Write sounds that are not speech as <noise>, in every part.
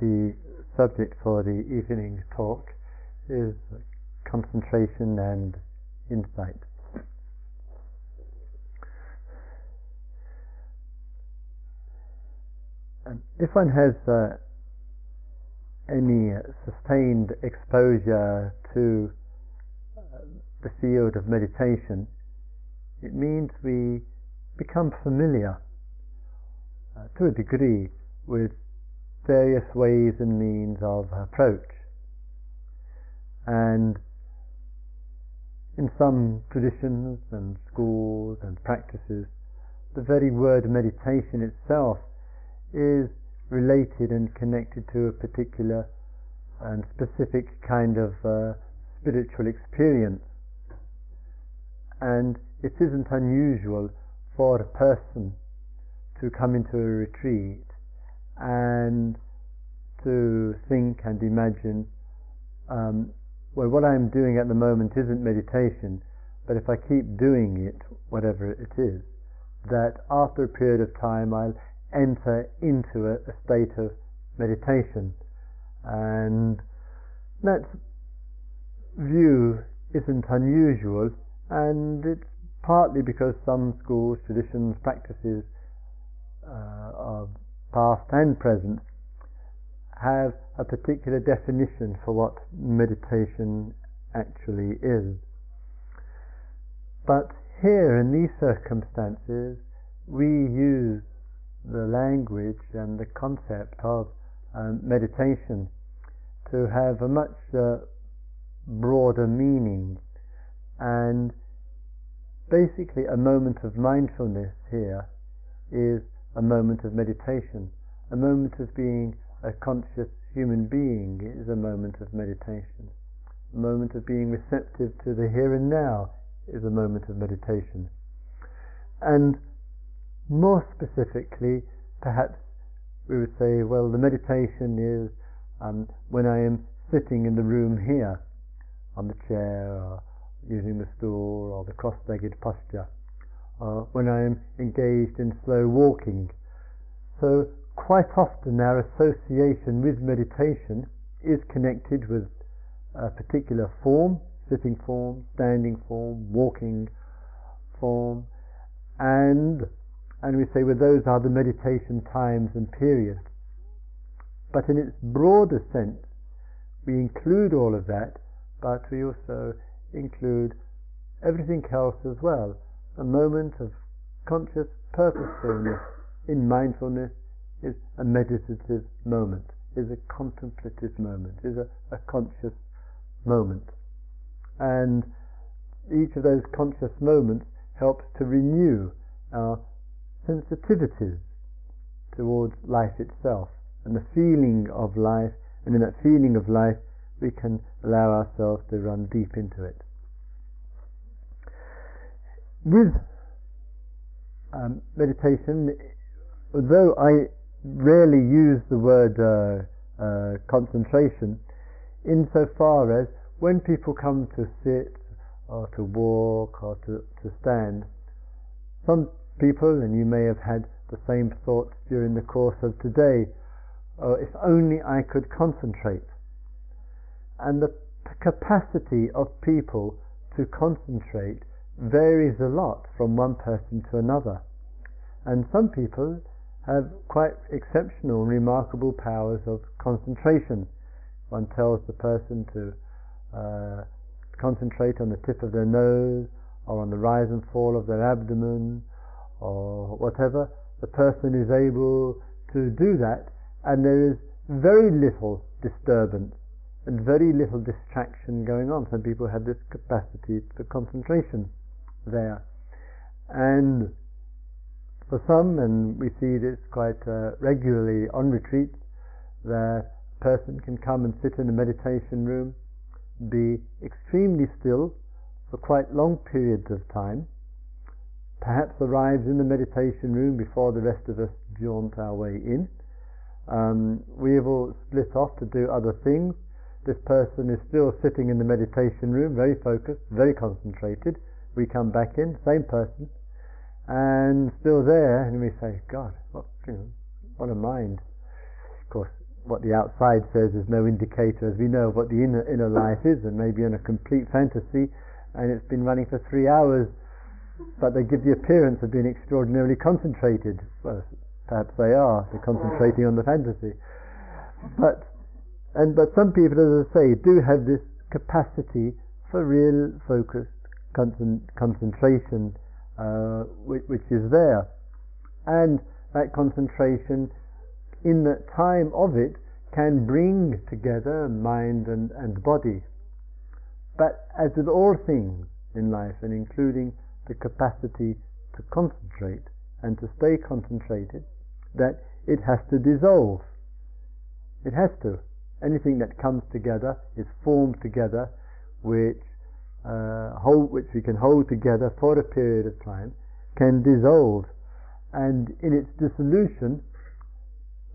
the subject for the evening talk is concentration and insight. And if one has uh, any sustained exposure to uh, the field of meditation, it means we become familiar uh, to a degree with various ways and means of approach. And in some traditions and schools and practices, the very word meditation itself is related and connected to a particular and specific kind of uh, spiritual experience. And it isn't unusual for a person to come into a retreat and to think and imagine, um, well, what I'm doing at the moment isn't meditation, but if I keep doing it, whatever it is, that after a period of time I'll enter into a, a state of meditation. And that view isn't unusual, and it's partly because some schools, traditions, practices uh, of past and present have a particular definition for what meditation actually is. But here, in these circumstances, we use the language and the concept of um, meditation to have a much uh, broader meaning. And basically, a moment of mindfulness here is a moment of meditation. A moment of being a conscious human being is a moment of meditation. A moment of being receptive to the here and now is a moment of meditation. And more specifically, perhaps we would say, well, the meditation is um, when I am sitting in the room here, on the chair, or using the stool, or the cross-legged posture, or when I am engaged in slow walking. So quite often our association with meditation is connected with a particular form, sitting form, standing form, walking form, and and we say, well, those are the meditation times and periods. But in its broader sense, we include all of that, but we also include everything else as well. A moment of conscious purposefulness in mindfulness is a meditative moment, is a contemplative moment, is a, a conscious moment. And each of those conscious moments helps to renew our sensitivities towards life itself and the feeling of life, and in that feeling of life, we can allow ourselves to run deep into it. With um, meditation, although I rarely use the word uh, uh, concentration, insofar as when people come to sit or to walk or to, to stand, some people, and you may have had the same thoughts during the course of today. Oh, if only I could concentrate. And the capacity of people to concentrate varies a lot from one person to another. And some people have quite exceptional, remarkable powers of concentration. One tells the person to uh, concentrate on the tip of their nose or on the rise and fall of their abdomen or whatever, the person is able to do that, and there is very little disturbance and very little distraction going on. Some people have this capacity for concentration there. And for some, and we see this quite uh, regularly on retreats, that a person can come and sit in a meditation room, be extremely still for quite long periods of time, perhaps arrives in the meditation room before the rest of us jaunt our way in. Um, we all split off to do other things. This person is still sitting in the meditation room, very focused, very concentrated. We come back in, same person, and still there, and we say, God, what, you know, what a mind. Of course, what the outside says is no indicator, as we know, of what the inner, inner life is, and maybe in a complete fantasy, and it's been running for three hours, but they give the appearance of being extraordinarily concentrated. Well, perhaps they are. They're concentrating on the fantasy, but and but some people, as I say, do have this capacity for real focused concentration, uh, which, which is there, and that concentration in the time of it can bring together mind and, and body. But as with all things in life, and including the capacity to concentrate and to stay concentrated, that it has to dissolve. It has to. Anything that comes together is formed together, which uh, hold, which we can hold together for a period of time, can dissolve, and in its dissolution,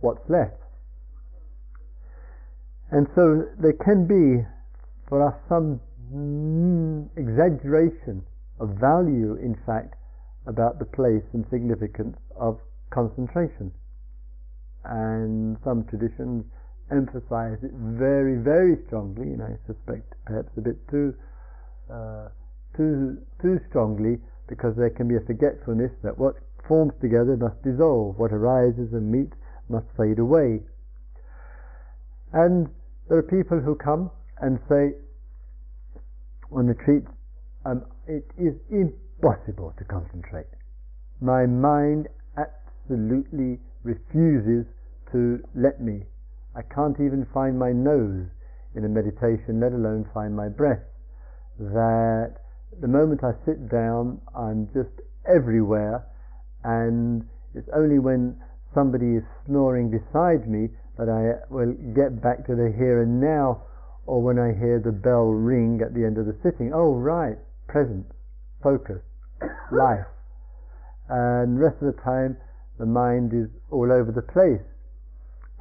what's left. And so there can be for us some mm, exaggeration of value, in fact, about the place and significance of concentration. And some traditions emphasize it very, very strongly, and I suspect perhaps a bit too, uh, too, too strongly, because there can be a forgetfulness that what forms together must dissolve, what arises and meets must fade away. And there are people who come and say on retreat, um, it is impossible to concentrate. My mind absolutely refuses to let me. I can't even find my nose in a meditation, let alone find my breath. That the moment I sit down, I'm just everywhere, and it's only when somebody is snoring beside me that I will get back to the here and now, or when I hear the bell ring at the end of the sitting. Oh, right, presence, focus, life. And rest of the time, the mind is all over the place.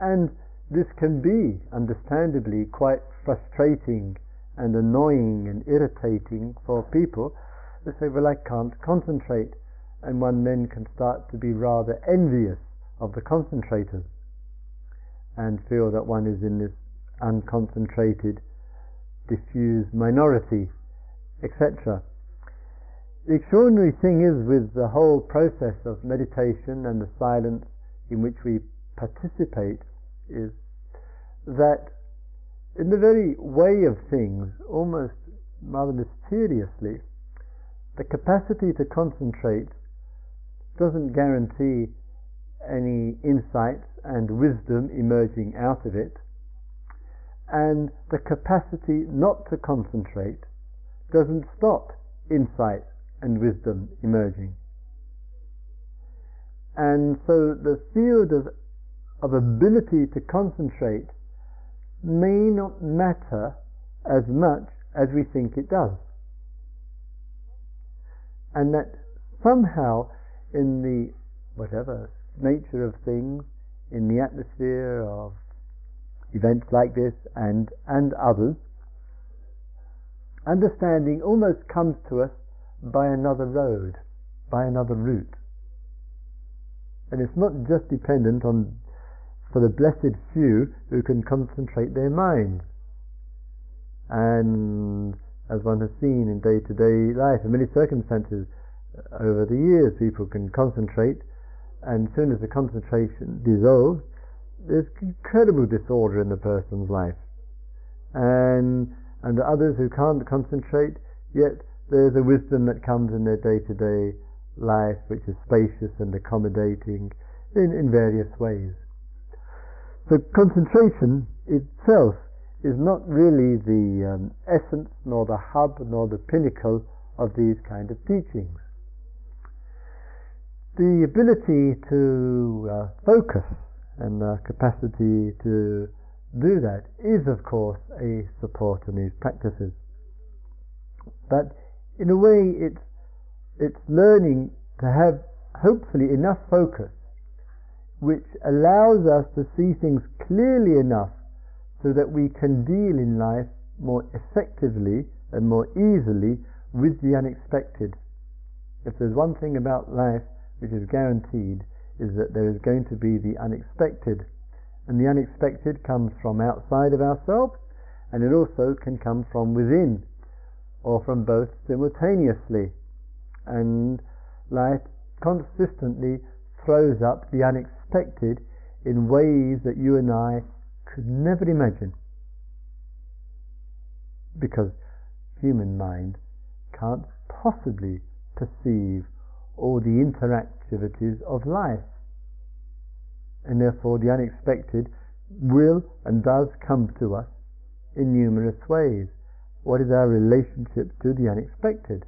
And this can be, understandably, quite frustrating and annoying and irritating for people. They say, Well, I can't concentrate. And one then can start to be rather envious of the concentrators and feel that one is in this unconcentrated, diffuse minority, etc. The extraordinary thing is with the whole process of meditation and the silence in which we participate is that in the very way of things, almost rather mysteriously, the capacity to concentrate doesn't guarantee any insights and wisdom emerging out of it, and the capacity not to concentrate doesn't stop insight and wisdom emerging. And so the field of, of ability to concentrate may not matter as much as we think it does. And that somehow in the whatever nature of things in the atmosphere of events like this and, and others, understanding almost comes to us by another road, by another route. And it's not just dependent on for the blessed few who can concentrate their minds. And as one has seen in day to day life, in many circumstances uh, over the years, people can concentrate and as soon as the concentration dissolves, there's incredible disorder in the person's life. And and the others who can't concentrate, yet there's a wisdom that comes in their day-to-day life which is spacious and accommodating in, in various ways. So concentration itself is not really the um, essence, nor the hub, nor the pinnacle of these kind of teachings the ability to uh, focus and the capacity to do that is, of course, a support in these practices. But in a way, it's, it's learning to have hopefully enough focus which allows us to see things clearly enough so that we can deal in life more effectively and more easily with the unexpected. If there's one thing about life which is guaranteed is that there is going to be the unexpected, And the unexpected comes from outside of ourselves, and it also can come from within, or from both simultaneously. And life consistently throws up the unexpected in ways that you and I could never imagine. Because human mind can't possibly perceive all the interactivities of life. And therefore the unexpected will and does come to us in numerous ways. What is our relationship to the unexpected?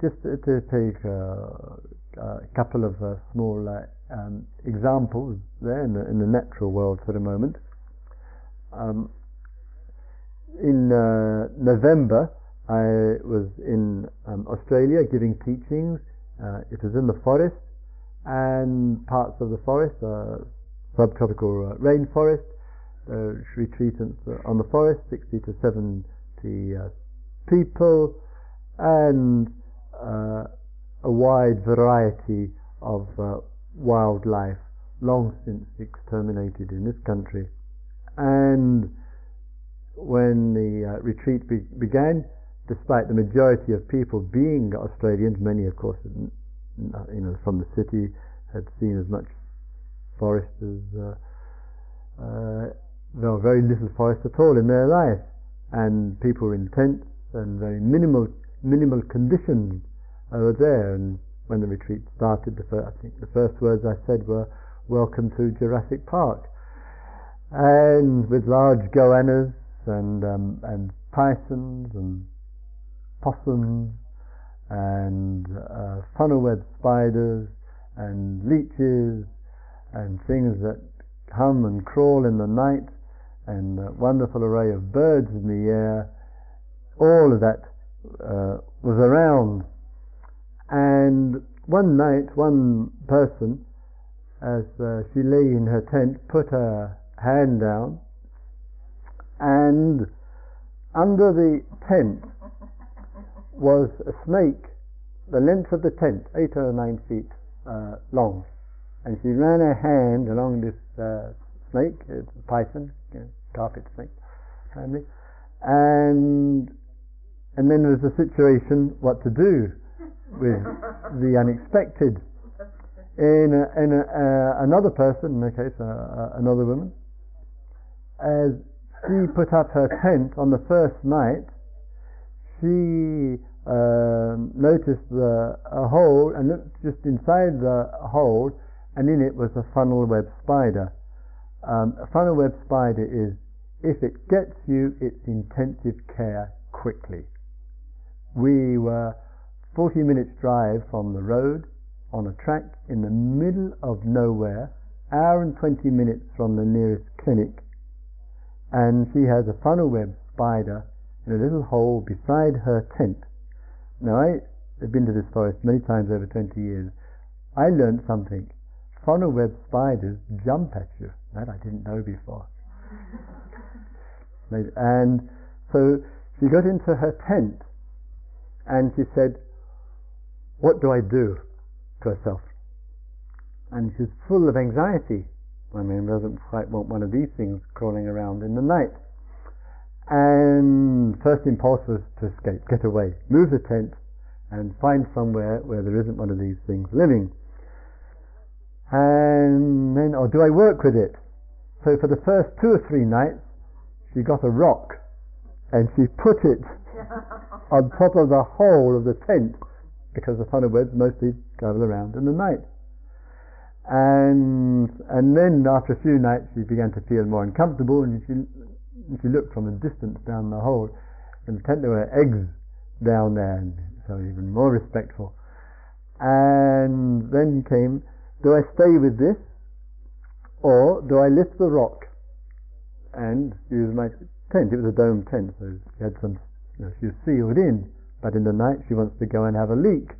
Just to, take a, a, couple of uh, small uh, um, examples there in the, in the, natural world for the moment. Um, in uh, November, I was in um, Australia giving teachings. It was in the forest, and parts of the forest, subtropical rainforest, uh, retreatants on the forest, 60 to 70 uh, people, and uh, a wide variety of uh, wildlife long since exterminated in this country. And when the uh, retreat be- began, despite the majority of people being Australians, many, of course, you know, from the city had seen as much forest as uh, uh, very little forest at all in their life, and people were in tents and very minimal minimal conditions over there. And when the retreat started, the first, I think the first words I said were "Welcome to Jurassic Park," and with large goannas and um, and pythons and possums and uh, funnel web spiders and leeches and things that come and crawl in the night and a wonderful array of birds in the air. All of that uh, was around. And one night, one person, as uh, she lay in her tent, put her hand down, and under the tent was a snake, the length of the tent, eight or nine feet uh, long. And she ran her hand along this uh, snake, it's a python, carpet snake family, and and then there was a situation what to do with the unexpected. In, a, in a, uh, another person, in this case, uh, another woman, as she put up her tent on the first night, she uh, noticed the, a hole and looked just inside the hole, and in it was a funnel web spider. Um, a funnel web spider is, if it gets you, it's intensive care quickly. We were 40 minutes drive from the road on a track in the middle of nowhere, hour and 20 minutes from the nearest clinic, and she has a funnel web spider in a little hole beside her tent. Now I have been to this forest many times over 20 years. I learned something. Funnel web spiders jump at you. That I didn't know before. <laughs> and so she got into her tent and she said, What do I do to herself? And she's full of anxiety. I mean, doesn't quite want one of these things crawling around in the night. And first impulse was to escape, get away, move the tent, and find somewhere where there isn't one of these things living and then, or do I work with it? So for the first two or three nights, she got a rock and she put it <laughs> on top of the hole of the tent because the funnel webs mostly travel around in the night. And and then after a few nights, she began to feel more uncomfortable, and she she looked from a distance down the hole, and the tent there were eggs down there, and so even more respectful. And then came do I stay with this or do I lift the rock and use my tent? It was a dome tent, so she had some, you know, she was sealed in, but in the night she wants to go and have a leak.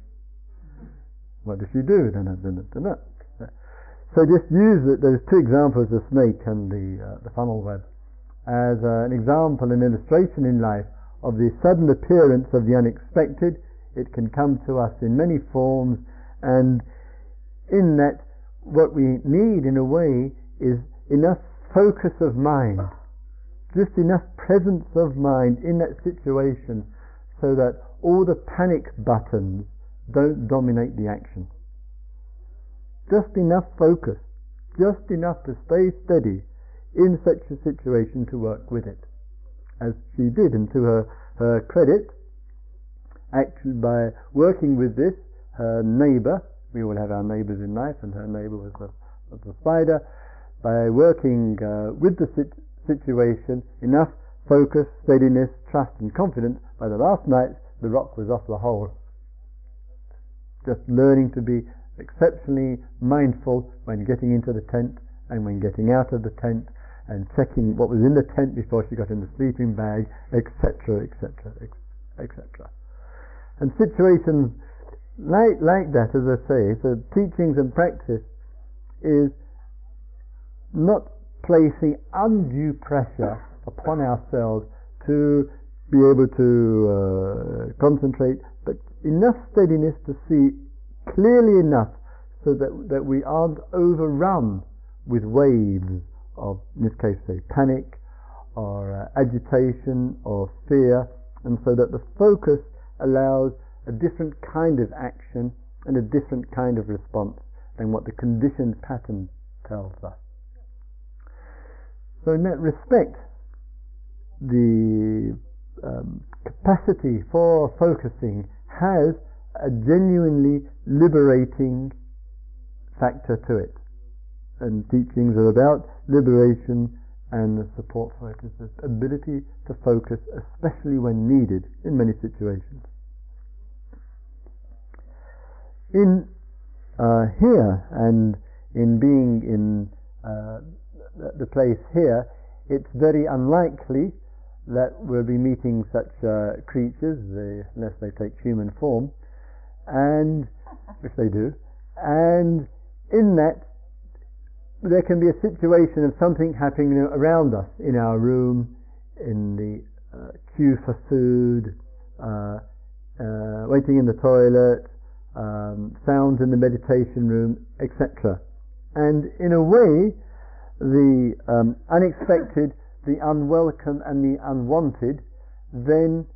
What does she do? So just use those two examples, the snake and the, uh, the funnel web, as uh, an example, an illustration in life of the sudden appearance of the unexpected. It can come to us in many forms and in that what we need in a way is enough focus of mind, just enough presence of mind in that situation so that all the panic buttons don't dominate the action. Just enough focus, just enough to stay steady in such a situation to work with it. As she did, and to her, her credit, actually by working with this, her neighbor, we all have our neighbors in life, and her the, was the spider, by working uh, with the sit- situation, enough focus, steadiness, trust, and confidence, by the last night, the rock was off the hole. Just learning to be exceptionally mindful when getting into the tent and when getting out of the tent and checking what was in the tent before she got in the sleeping bag, etc., etc., etc. And situations like, like that, as I say, so teachings and practice is not placing undue pressure upon ourselves to be able to uh, concentrate, but enough steadiness to see clearly enough so that, that we aren't overrun with waves of, in this case, say, panic or uh, agitation or fear, and so that the focus allows a different kind of action and a different kind of response than what the conditioned pattern tells us. So, in that respect, the um, capacity for focusing has a genuinely liberating factor to it. And teachings are about liberation and the support for it is the ability to focus, especially when needed in many situations. In uh, here and in being in uh, the place here, it's very unlikely that we'll be meeting such uh, creatures, they, unless they take human form, and <laughs> if they do, and in that there can be a situation of something happening around us in our room, in the uh, queue for food, uh, uh, waiting in the toilet, um, sounds in the meditation room, etc. And in a way, the um, unexpected <laughs> the unwelcome and the unwanted then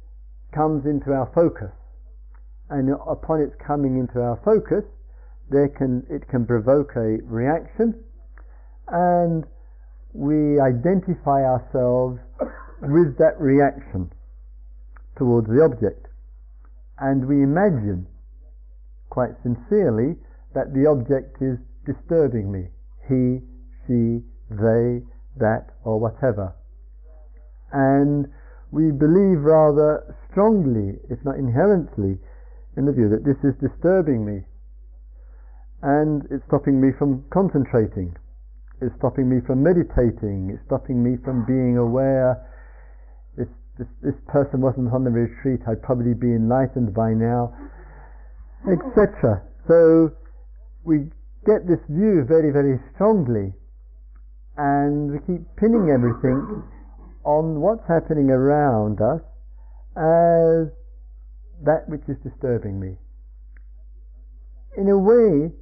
comes into our focus. And upon its coming into our focus, there can, it can provoke a reaction, and we identify ourselves with that reaction towards the object. And we imagine, quite sincerely, that the object is disturbing me. He, she, they, that, or whatever and we believe rather strongly, if not inherently, in the view that this is disturbing me. And it's stopping me from concentrating, it's stopping me from meditating, it's stopping me from being aware. If this, this person wasn't on the retreat, I'd probably be enlightened by now, etc. So we get this view very, very strongly, and we keep pinning everything on what's happening around us as that which is disturbing me. In a way,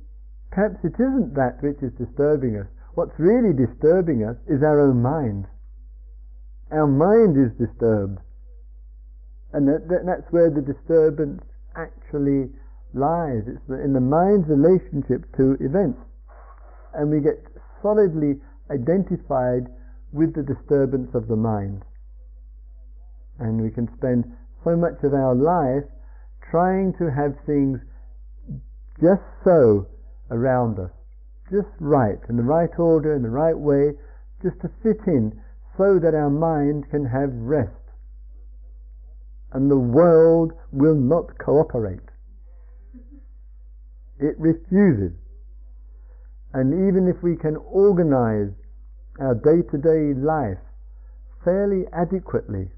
perhaps it isn't that which is disturbing us. What's really disturbing us is our own mind. Our mind is disturbed. And that, that, that's where the disturbance actually lies. It's in the mind's relationship to events. And we get solidly identified with the disturbance of the mind. And we can spend so much of our life trying to have things just so around us, just right, in the right order, in the right way, just to fit in, so that our mind can have rest. And the world will not cooperate. It refuses. And even if we can organize our day to day life fairly adequately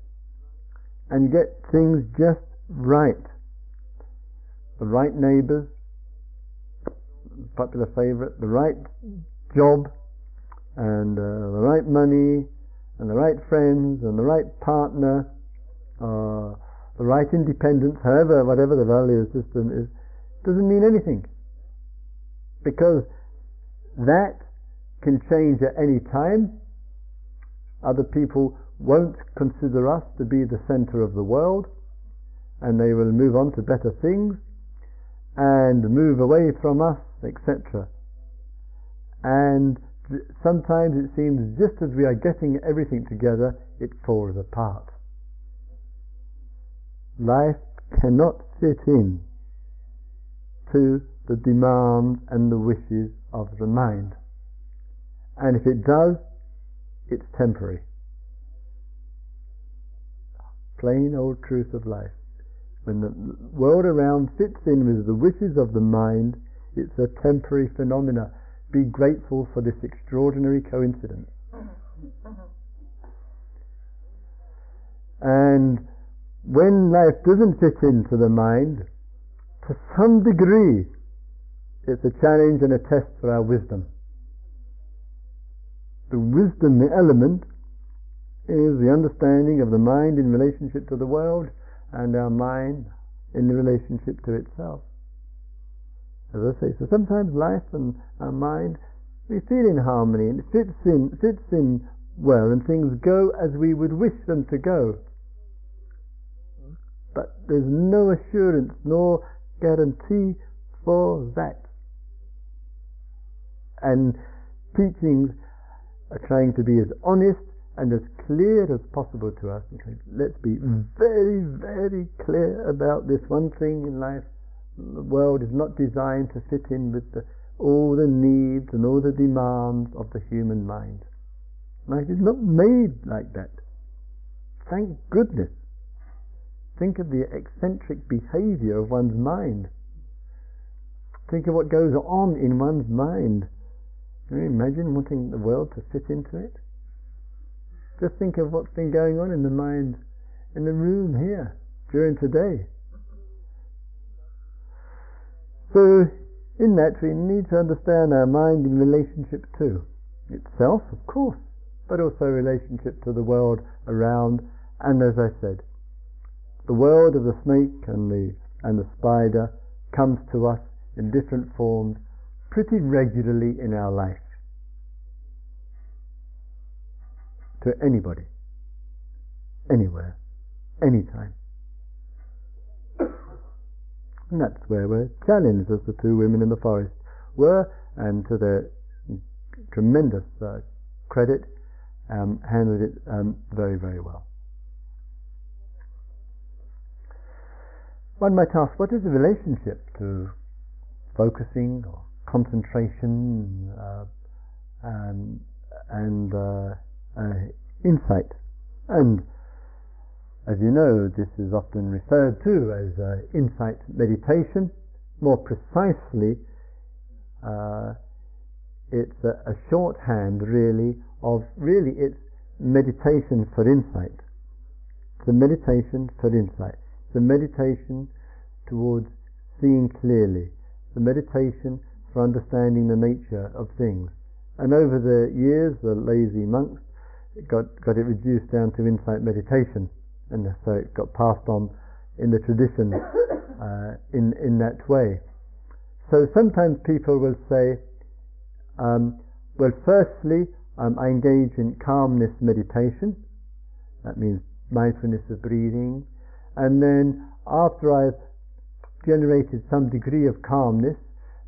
and get things just right. The right neighbors, popular favorite, the right job, and uh, the right money, and the right friends, and the right partner, uh, the right independence, however, whatever the value system is, doesn't mean anything. Because that can change at any time. Other people won't consider us to be the center of the world, and they will move on to better things and move away from us, etc. And sometimes it seems just as we are getting everything together, it falls apart. Life cannot fit in to the demands and the wishes of the mind. And if it does, it's temporary. Plain old truth of life. When the world around fits in with the wishes of the mind, it's a temporary phenomena. Be grateful for this extraordinary coincidence. And when life doesn't fit into the mind, to some degree, it's a challenge and a test for our wisdom. The wisdom element is the understanding of the mind in relationship to the world and our mind in relationship to itself. As I say, so sometimes life and our mind, we feel in harmony and it fits in, fits in well and things go as we would wish them to go. But there's no assurance nor guarantee for that. And teachings are trying to be as honest and as clear as possible to us. Let's be very, very clear about this one thing in life. The world is not designed to fit in with the, all the needs and all the demands of the human mind. Life is not made like that. Thank goodness. Think of the eccentric behavior of one's mind. Think of what goes on in one's mind. Can you imagine wanting the world to fit into it? Just think of what's been going on in the mind in the room here during today. So, in that, we need to understand our mind in relationship to itself, of course, but also relationship to the world around, and as I said, the world of the snake and the and the spider comes to us in different forms pretty regularly in our life. To anybody, anywhere, anytime. And that's where we're challenged, as the two women in the forest were, and to their tremendous uh, credit, um, handled it um, very, very well. One might ask, what is the relationship to focusing or concentration uh, um, and uh, uh, insight. And as you know, this is often referred to as uh, insight meditation. More precisely, uh, it's a, a, shorthand, really, of really it's meditation for insight. A meditation for insight. A meditation towards seeing clearly. A meditation for understanding the nature of things. And over the years, the lazy monks got got it reduced down to insight meditation, and so it got passed on in the tradition <coughs> uh, in in that way. So sometimes people will say, um, well, firstly, um, I engage in calmness meditation. That means mindfulness of breathing, and then after I've generated some degree of calmness,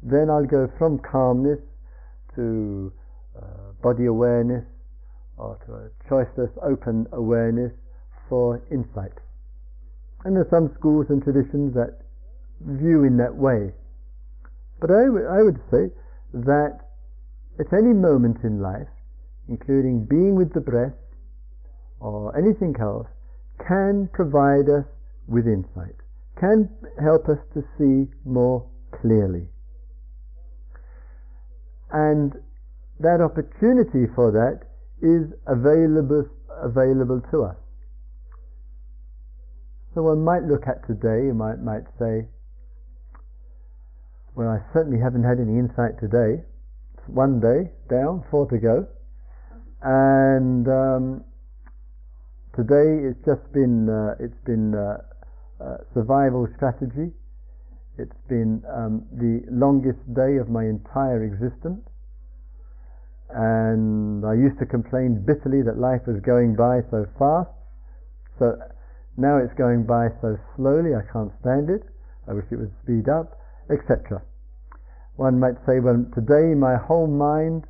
then I'll go from calmness to uh, body awareness or to a choiceless open awareness for insight. And there are some schools and traditions that view in that way. But I, w- I would say that at any moment in life, including being with the breath or anything else, can provide us with insight, can help us to see more clearly. And that opportunity for that is available, available to us. So one might look at today, you might, might say, well, I certainly haven't had any insight today. It's one day down, four to go. And um, today it's just been, uh, it's been uh, uh, survival strategy. It's been um, the longest day of my entire existence and I used to complain bitterly that life was going by so fast. So now it's going by so slowly, I can't stand it. I wish it would speed up, etc. One might say, well, today my whole mind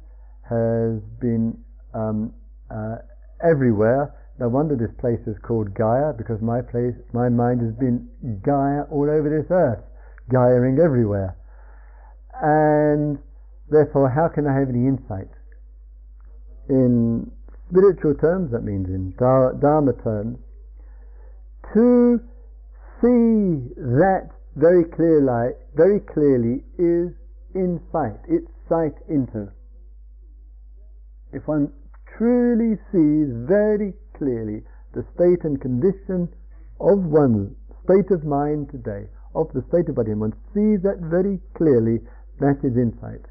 has been um, uh, everywhere. No wonder this place is called Gaia, because my place, my mind has been Gaia all over this earth, Gaiaing everywhere. And therefore, how can I have any insight? In spiritual terms, that means in Dharma terms, to see that very clearly, very clearly is insight. It's sight into. If one truly sees very clearly the state and condition of one's state of mind today, of the state of body, and one sees that very clearly, that is insight.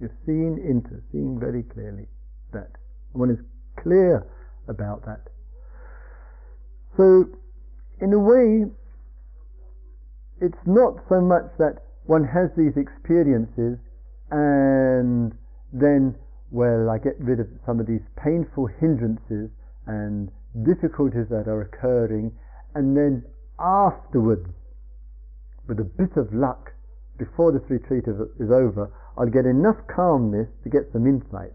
You're seeing into, seeing very clearly that. One is clear about that. So, in a way, it's not so much that one has these experiences and then, well, I get rid of some of these painful hindrances and difficulties that are occurring, and then afterwards, with a bit of luck, before this retreat is over, I'll get enough calmness to get some insight.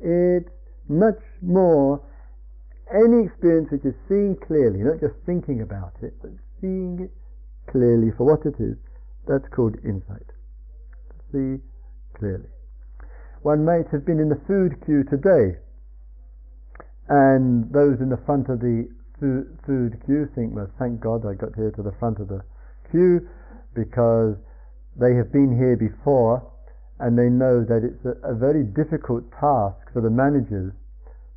It's much more any experience which is seeing clearly, not just thinking about it, but seeing it clearly for what it is. That's called insight. See clearly. One might have been in the food queue today, and those in the front of the food queue think, well, thank God I got here to the front of the queue because they have been here before and they know that it's a, a very difficult task for the managers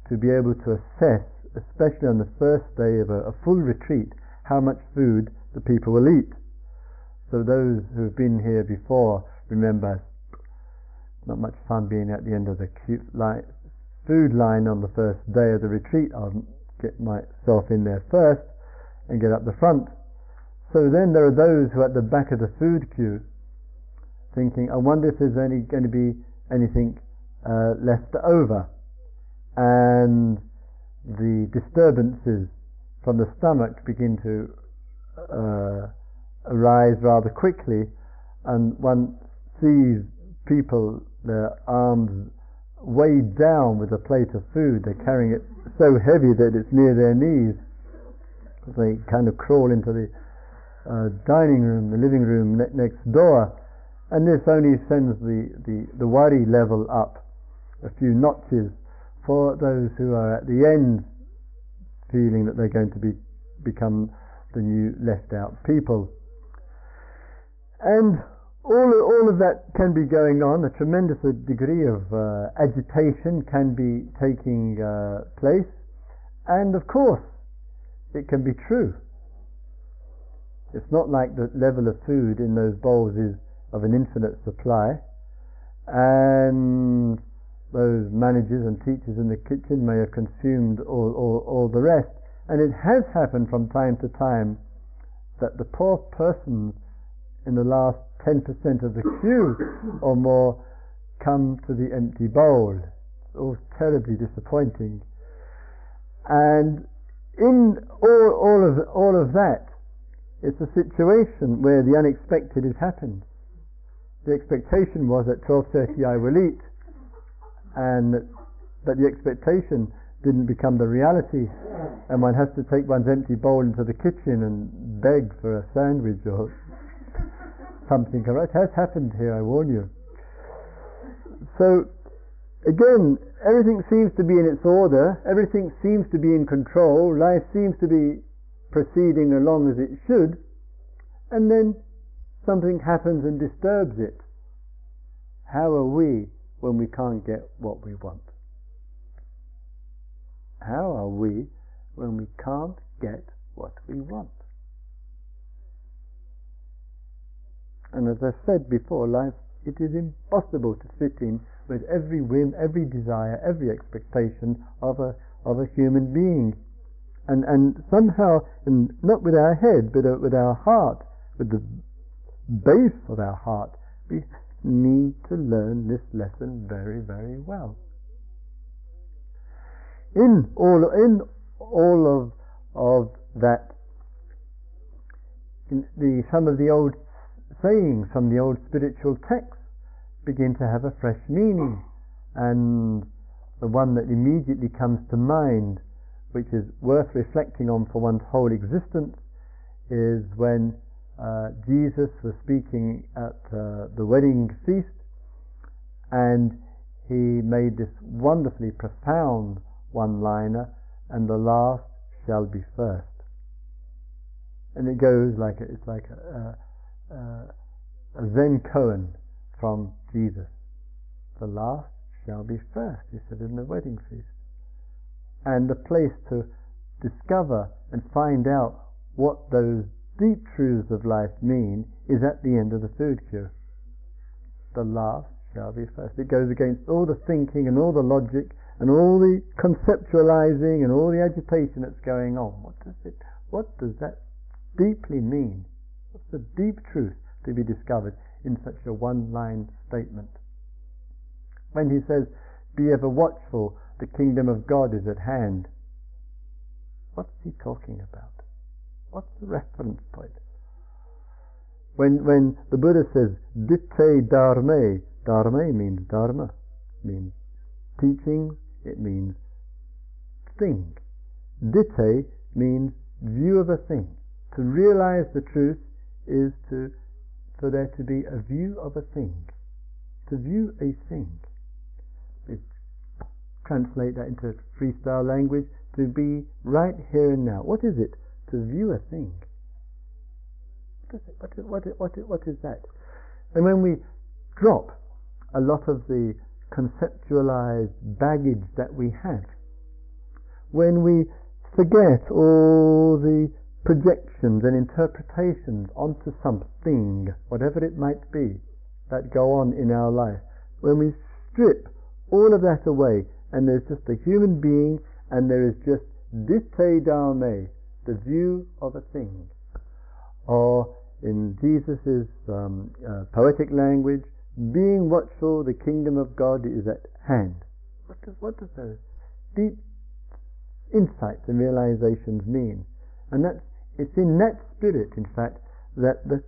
to be able to assess, especially on the first day of a, a full retreat, how much food the people will eat. So those who have been here before remember not much fun being at the end of the line, food line on the first day of the retreat. I'll get myself in there first and get up the front. So then there are those who are at the back of the food queue thinking, I wonder if there's any, going to be anything uh, left over. And the disturbances from the stomach begin to uh, arise rather quickly, and one sees people, their arms weighed down with a plate of food. They're carrying it so heavy that it's near their knees. They kind of crawl into the uh, dining room, the living room ne- next door, and this only sends the, the, the worry level up a few notches for those who are at the end feeling that they're going to be, become the new left out people. And all, all of that can be going on, a tremendous degree of uh, agitation can be taking uh, place, and of course, it can be true. It's not like the level of food in those bowls is of an infinite supply, and those managers and teachers in the kitchen may have consumed all, all, all the rest. And it has happened from time to time that the poor persons in the last 10% of the queue or more come to the empty bowl. It's all terribly disappointing. And in all, all, of, all of that, it's a situation where the unexpected has happened the expectation was at 12.30 I will eat, and but the expectation didn't become the reality, and one has to take one's empty bowl into the kitchen and beg for a sandwich or something. It has happened here, I warn you. So, again, everything seems to be in its order, everything seems to be in control, life seems to be proceeding along as it should, and then something happens and disturbs it, how are we when we can't get what we want? How are we when we can't get what we want? And as I said before, life, it is impossible to fit in with every whim, every desire, every expectation of a, of a human being. And, and somehow, and not with our head, but uh, with our heart, with the base of our heart, we need to learn this lesson very, very well. In all, in all of, of that, the, some of the old sayings, some of the old spiritual texts begin to have a fresh meaning. And the one that immediately comes to mind, which is worth reflecting on for one's whole existence, is when uh, Jesus was speaking at uh, the wedding feast and he made this wonderfully profound one liner, and the last shall be first. And it goes like it's like a, a, a Zen koan from Jesus. The last shall be first, he said in the wedding feast. And the place to discover and find out what those deep truths of life mean is at the end of the food queue. The last shall be first. It goes against all the thinking and all the logic and all the conceptualizing and all the agitation that's going on. What does it what does that deeply mean? What's the deep truth to be discovered in such a one line statement? When he says, Be ever watchful, the kingdom of God is at hand. What's he talking about? What's the reference point? When, when the Buddha says, Ditte dharma, Dharma means Dharma, means teaching, it means thing. Ditte means view of a thing. To realize the truth is to for there to be a view of a thing. To view a thing. It, translate that into freestyle language, to be right here and now. What is it? To view a thing. What is, it, what, is, what, is, what, is, what is that? And when we drop a lot of the conceptualized baggage that we have, when we forget all the projections and interpretations onto something, whatever it might be, that go on in our life, when we strip all of that away and there's just a human being and there is just ditte dharme, the view of a thing. Or in Jesus' um, uh, poetic language, being watchful, the kingdom of God is at hand. What does, what does those deep insights and realizations mean? And that's, it's in that spirit, in fact, that the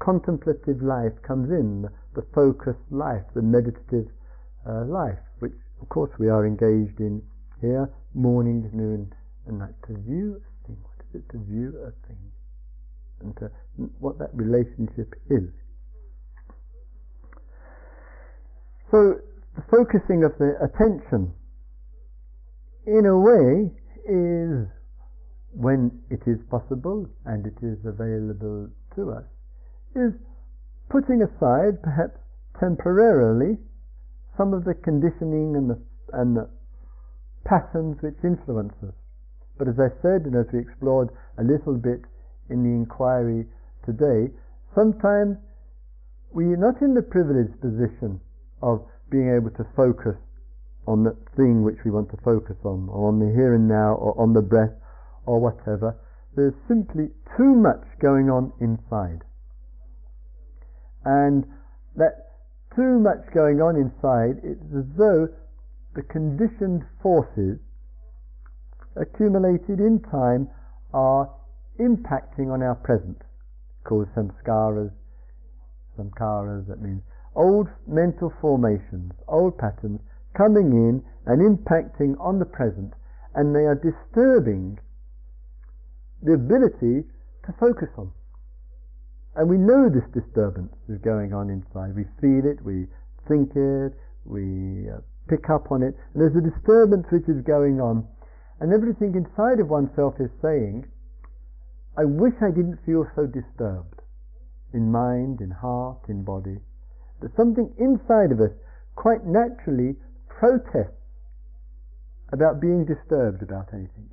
contemplative life comes in, the focused life, the meditative uh, life, which of course we are engaged in here, morning, noon, and night, to view to view a thing and to what that relationship is. So the focusing of the attention in a way is when it is possible and it is available to us is putting aside perhaps temporarily some of the conditioning and the, and the patterns which influence us but as I said, and as we explored a little bit in the inquiry today, sometimes we are not in the privileged position of being able to focus on the thing which we want to focus on, or on the here and now, or on the breath, or whatever. There's simply too much going on inside. And that too much going on inside, it's as though the conditioned forces accumulated in time are impacting on our present, called samskaras, samskaras, that means old mental formations, old patterns coming in and impacting on the present, and they are disturbing the ability to focus on. And we know this disturbance is going on inside. We feel it, we think it, we uh, pick up on it, and there's a disturbance which is going on and everything inside of oneself is saying, I wish I didn't feel so disturbed in mind, in heart, in body. That something inside of us quite naturally protests about being disturbed about anything.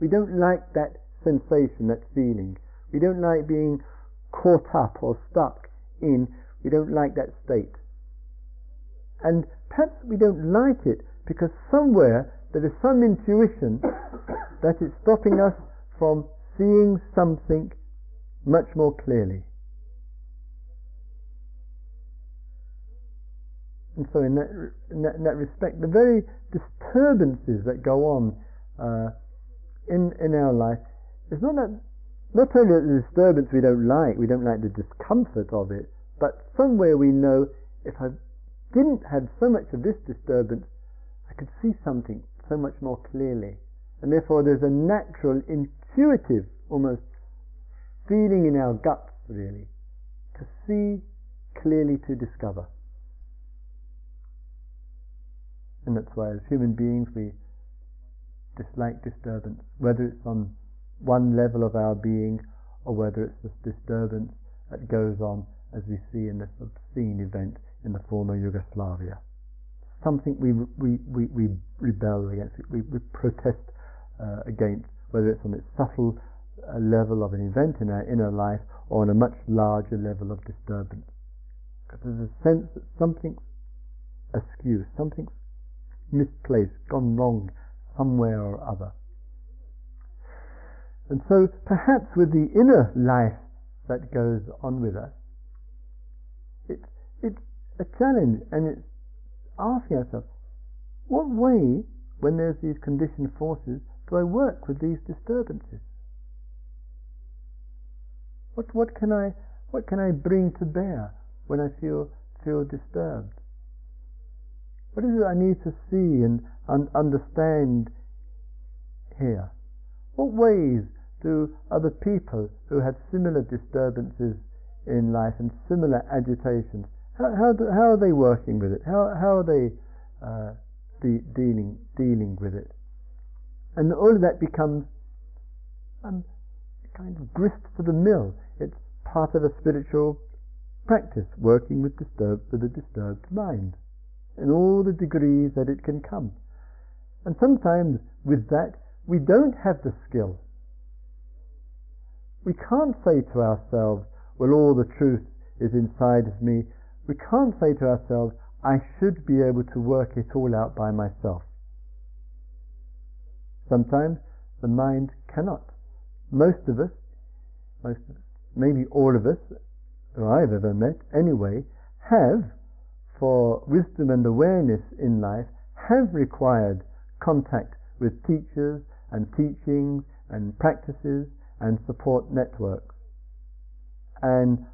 We don't like that sensation, that feeling. We don't like being caught up or stuck in, we don't like that state. And perhaps we don't like it because somewhere there is some intuition that is stopping us from seeing something much more clearly. And so, in that, in that, in that respect, the very disturbances that go on uh, in in our life is not that not only the disturbance we don't like, we don't like the discomfort of it, but somewhere we know if I didn't have so much of this disturbance, I could see something so much more clearly. And therefore, there's a natural, intuitive, almost feeling in our guts, really, to see clearly to discover. And that's why, as human beings, we dislike disturbance, whether it's on one level of our being or whether it's this disturbance that goes on, as we see in this obscene event in the former Yugoslavia. Something we, we, we, we rebel against, we, we protest uh, against, whether it's on its subtle uh, level of an event in our inner life or on a much larger level of disturbance. Because there's a sense that something's askew, something's misplaced, gone wrong somewhere or other. And so perhaps with the inner life that goes on with us, it's, it's a challenge and it's asking ourselves, what way, when there's these conditioned forces, do I work with these disturbances? What, what, can I, what can I bring to bear when I feel, feel disturbed? What is it I need to see and un- understand here? What ways do other people who had similar disturbances in life and similar agitations, how, how, do, how are they working with it? How, how are they uh, de- dealing, dealing with it? And all of that becomes um, kind of grist for the mill. It's part of a spiritual practice, working with, disturbed, with a disturbed mind in all the degrees that it can come. And sometimes with that, we don't have the skill. We can't say to ourselves, well, all the truth is inside of me. We can't say to ourselves, I should be able to work it all out by myself. Sometimes the mind cannot. Most of us, most of us, maybe all of us, who I've ever met anyway, have for wisdom and awareness in life have required contact with teachers and teachings and practices and support networks. And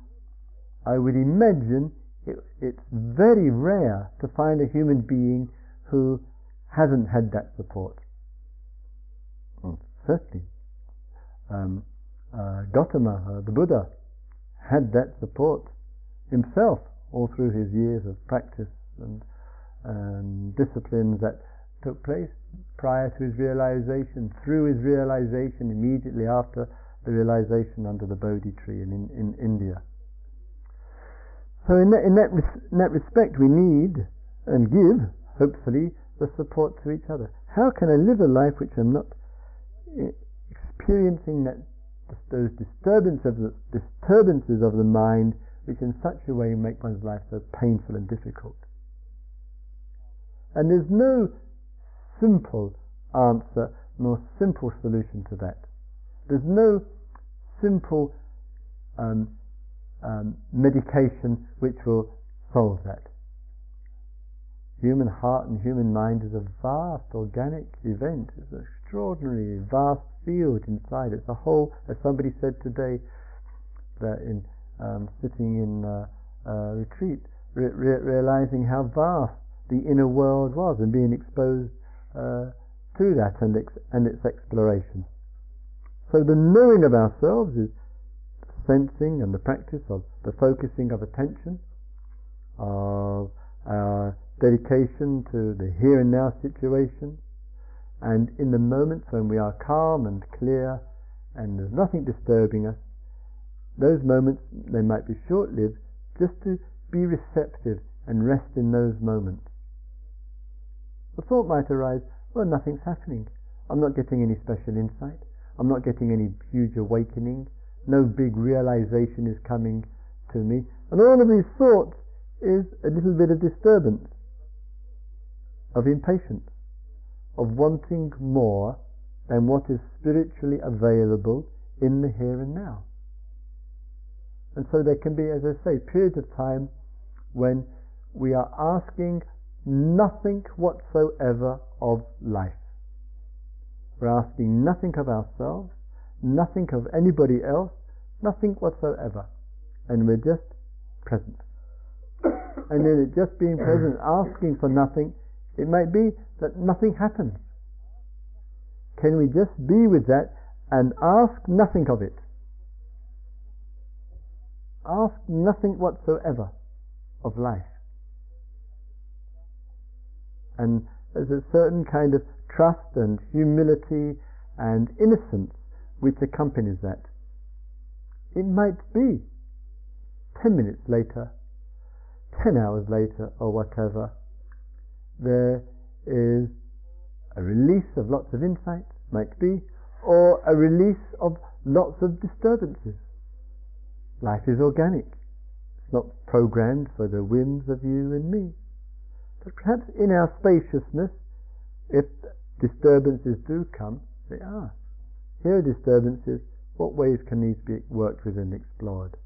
I would imagine it, it's very rare to find a human being who hasn't had that support. Certainly. Um, uh, Gautama, uh, the Buddha, had that support himself all through his years of practice and, and disciplines that took place prior to his realization, through his realization, immediately after the realization under the Bodhi tree in, in, in India. So, in that, in, that in that respect, we need and give, hopefully, the support to each other. How can I live a life which I'm not eh, experiencing that those disturbances of the, disturbances of the mind which in such a way make one's life so painful and difficult. And there's no simple answer nor simple solution to that. There's no simple um, um, medication which will solve that. Human heart and human mind is a vast organic event. It's an extraordinary, vast field inside. It's a whole, as somebody said today, that in um, sitting in uh, uh, retreat, re- re- realizing how vast the inner world was and being exposed uh, to that and, ex- and its exploration. So the knowing of ourselves is sensing and the practice of the focusing of attention, of our dedication to the here and now situation, and in the moments when we are calm and clear and there's nothing disturbing us, those moments, they might be short lived, just to be receptive and rest in those moments. The thought might arise, well, nothing's happening. I'm not getting any special insight. I'm not getting any huge awakening. No big realization is coming to me. And all of these thoughts is a little bit of disturbance, of impatience, of wanting more than what is spiritually available in the here and now. And so there can be, as I say, periods of time when we are asking nothing whatsoever of life. We're asking nothing of ourselves, nothing of anybody else, nothing whatsoever. And we're just present. <coughs> and in it just being present, asking for nothing, it might be that nothing happens. Can we just be with that and ask nothing of it? Ask nothing whatsoever of life. And there's a certain kind of trust and humility and innocence which accompanies that. It might be 10 minutes later, 10 hours later, or whatever, there is a release of lots of insight, might be, or a release of lots of disturbances. Life is organic. It's not programmed for the whims of you and me. But perhaps in our spaciousness, if disturbances do come, they ah, here are disturbances, what ways can these be worked with and explored?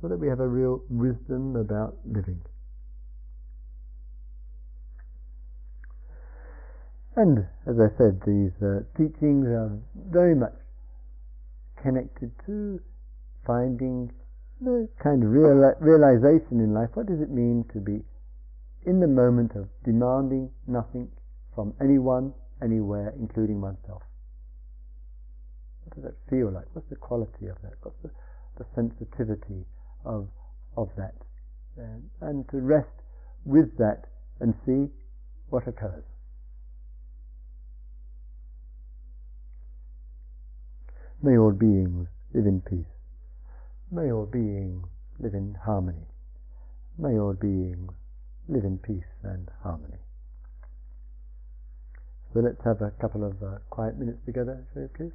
So that we have a real wisdom about living. And as I said, these uh, teachings are very much connected to finding the kind of real, realization in life. What does it mean to be in the moment of demanding nothing from anyone, anywhere, including oneself. Does that feel like? What's the quality of that? What's the, the sensitivity of, of that? And, and to rest with that and see what occurs. May all beings live in peace. May all beings live in harmony. May all beings live in peace and harmony. So let's have a couple of uh, quiet minutes together, please.